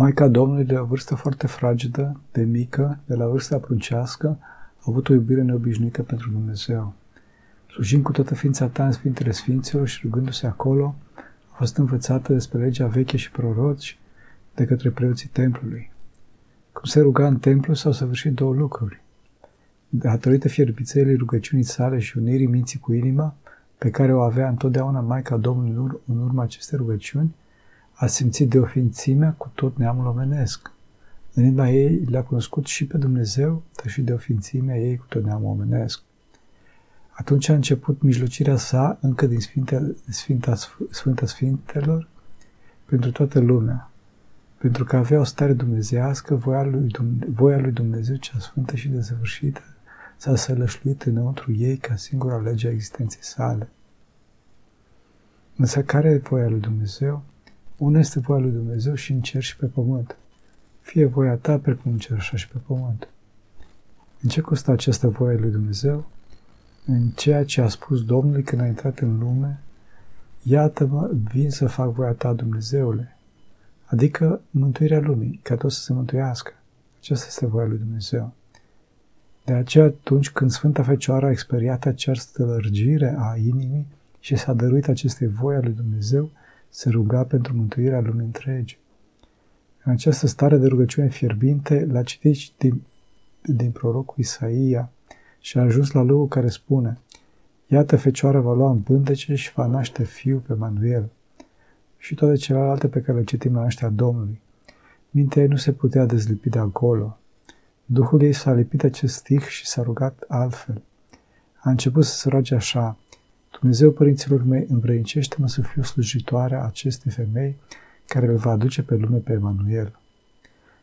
Maica Domnului, de o vârstă foarte fragedă, de mică, de la vârsta pruncească, a avut o iubire neobișnuită pentru Dumnezeu. Slujind cu toată ființa ta în Sfintele Sfinților și rugându-se acolo, a fost învățată despre legea veche și proroci de către preoții templului. Cum se ruga în templu s-au săvârșit două lucruri. Datorită fierbițelii rugăciunii sale și unirii minții cu inima, pe care o avea întotdeauna Maica Domnului în urma acestei rugăciuni, a simțit de ofințimea cu tot neamul omenesc. În inima ei le-a cunoscut și pe Dumnezeu, dar și de ofințimea ei cu tot neamul omenesc. Atunci a început mijlocirea sa încă din Sfinte, Sfinta, Sfânta Sfintelor pentru toată lumea, pentru că avea o stare dumnezească, voia lui, voia lui Dumnezeu cea sfântă și desăvârșită s-a sălășluit înăuntru ei ca singura lege a existenței sale. Însă care e voia lui Dumnezeu? Una este voia lui Dumnezeu și în cer și pe pământ. Fie voia ta precum în cer așa și pe pământ. În ce costă această voie lui Dumnezeu? În ceea ce a spus Domnului când a intrat în lume, Iată-mă, vin să fac voia ta, Dumnezeule, adică mântuirea lumii, ca tot să se mântuiască. Aceasta este voia lui Dumnezeu. De aceea, atunci când Sfânta Fecioară a experiat această lărgire a inimii și s-a dăruit acestei voi a lui Dumnezeu, se ruga pentru mântuirea lumii întregi. În această stare de rugăciune fierbinte, l-a citit din, din prorocul Isaia și a ajuns la locul care spune Iată, Fecioara va lua în pântece și va naște fiu pe Manuel și toate celelalte pe care le citim la nașterea Domnului. Mintea ei nu se putea dezlipi de acolo. Duhul ei s-a lipit acest stih și s-a rugat altfel. A început să se roage așa, Dumnezeu părinților mei, învrăincește-mă să fiu slujitoarea acestei femei care îl va aduce pe lume pe Emanuel.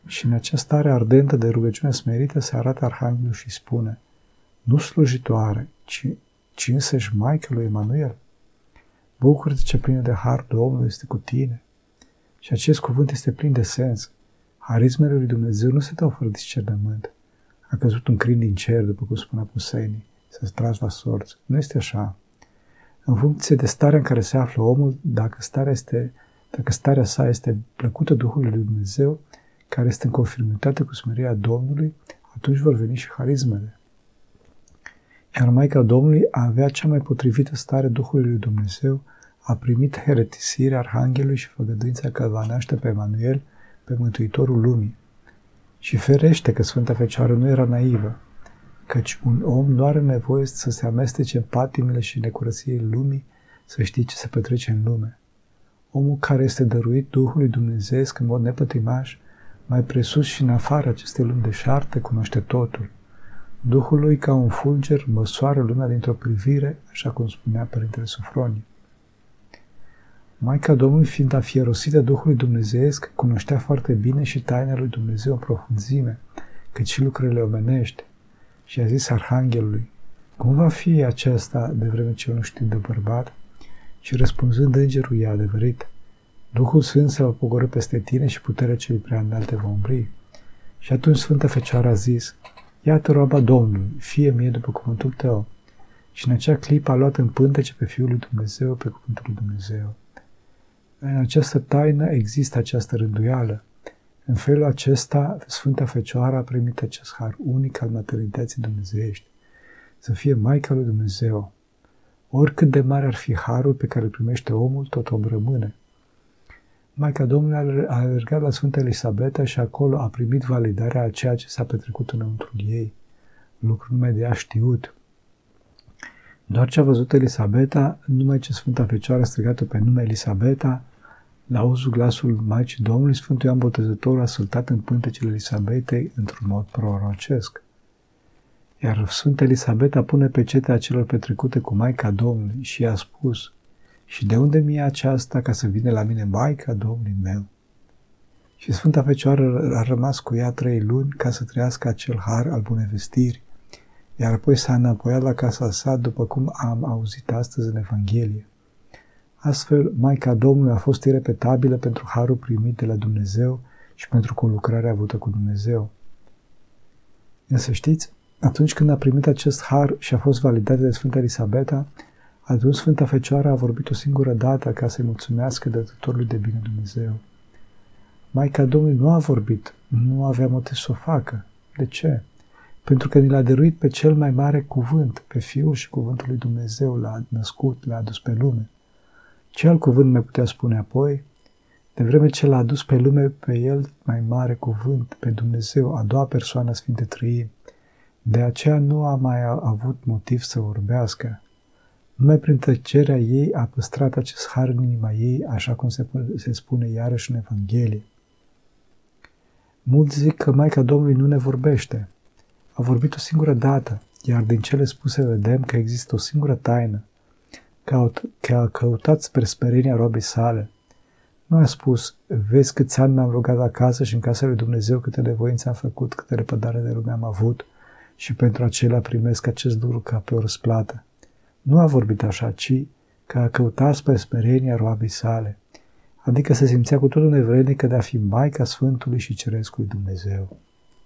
Și în această stare ardentă de rugăciune smerită se arată Arhanghelul și spune, nu slujitoare, ci, ci însăși Maica lui Emanuel. Bucură-te ce plină de har Domnul este cu tine. Și acest cuvânt este plin de sens. Harismele lui Dumnezeu nu se dau fără discernământ. A căzut un crin din cer, după cum spunea Puseni, să-ți tras la sorți. Nu este așa. În funcție de starea în care se află omul, dacă starea, este, dacă starea sa este plăcută Duhului lui Dumnezeu, care este în conformitate cu smeria Domnului, atunci vor veni și harismele. Iar Maica Domnului a avea cea mai potrivită stare Duhului lui Dumnezeu, a primit heretisirea Arhanghelului și făgăduința că va naște pe Emanuel, pe Mântuitorul lumii. Și ferește că Sfânta Fecioară nu era naivă, căci un om nu are nevoie să se amestece în patimile și necurăției lumii, să știe ce se petrece în lume. Omul care este dăruit Duhului Dumnezeu în mod nepătimaș, mai presus și în afara acestei lumi de șarte, cunoaște totul. Duhul lui, ca un fulger, măsoară lumea dintr-o privire, așa cum spunea Părintele Sufronie. Maica Domnului, fiind afierosită Duhului Dumnezeiesc, cunoștea foarte bine și taina lui Dumnezeu în profunzime, cât și lucrurile omenești. Și a zis Arhanghelului, cum va fi acesta de vreme ce eu nu știu de bărbat? Și răspunzând îngerul i-a adevărit, Duhul Sfânt se va pogorâ peste tine și puterea celui prea înalte va umbri. Și atunci Sfânta Fecioară a zis, Iată roaba Domnului, fie mie după cuvântul tău. Și în acea clipă a luat în pântece pe Fiul lui Dumnezeu, pe cuvântul lui Dumnezeu. În această taină există această rânduială. În felul acesta, Sfânta Fecioară a primit acest har unic al maternității dumnezeiești. Să fie Maica lui Dumnezeu. Oricât de mare ar fi harul pe care îl primește omul, tot om rămâne. Maica Domnului a alergat la Sfânta Elisabeta și acolo a primit validarea a ceea ce s-a petrecut înăuntru ei. Lucru numai de a știut. Doar ce a văzut Elisabeta, numai ce Sfânta Fecioară a strigat-o pe nume Elisabeta, la auzul glasul Maicii Domnului, Sfântul Ioan Botezătorul a săltat în pântecele Elisabetei într-un mod prorocesc. Iar Sfânta Elisabeta pune pe cetea celor petrecute cu Maica Domnului și i-a spus, și de unde mi-e aceasta ca să vină la mine Maica Domnului meu? Și Sfânta Fecioară a rămas cu ea trei luni ca să trăiască acel har al bunevestirii, iar apoi s-a înapoiat la casa sa după cum am auzit astăzi în Evanghelie. Astfel, Maica Domnului a fost irepetabilă pentru harul primit de la Dumnezeu și pentru conlucrarea avută cu Dumnezeu. Însă știți, atunci când a primit acest har și a fost validat de Sfânta Elisabeta, atunci Sfânta Fecioară a vorbit o singură dată ca să-i mulțumească dătătorului de bine Dumnezeu. Maica Domnului nu a vorbit, nu avea motiv să o facă. De ce? Pentru că ni l-a dăruit pe cel mai mare cuvânt, pe Fiul și cuvântul lui Dumnezeu l-a născut, l-a adus pe lume. Ce alt cuvânt mai putea spune apoi? De vreme ce l-a adus pe lume pe el mai mare cuvânt, pe Dumnezeu, a doua persoană Sfinte Trăim, de aceea nu a mai avut motiv să vorbească. Numai prin tăcerea ei a păstrat acest har în inima ei, așa cum se, se spune iarăși în Evanghelie. Mulți zic că Maica Domnului nu ne vorbește. A vorbit o singură dată, iar din cele spuse vedem că există o singură taină, că a căutat spre sperenia robii sale. Nu a spus, vezi câți ani m-am rugat acasă și în casa lui Dumnezeu câte de voință am făcut, câte repădare de lume am avut și pentru acelea primesc acest lucru ca pe o răsplată. Nu a vorbit așa, ci că a căutat spre sperenia roabei sale, adică se simțea cu totul nevrenică de a fi Maica Sfântului și Cerescului Dumnezeu.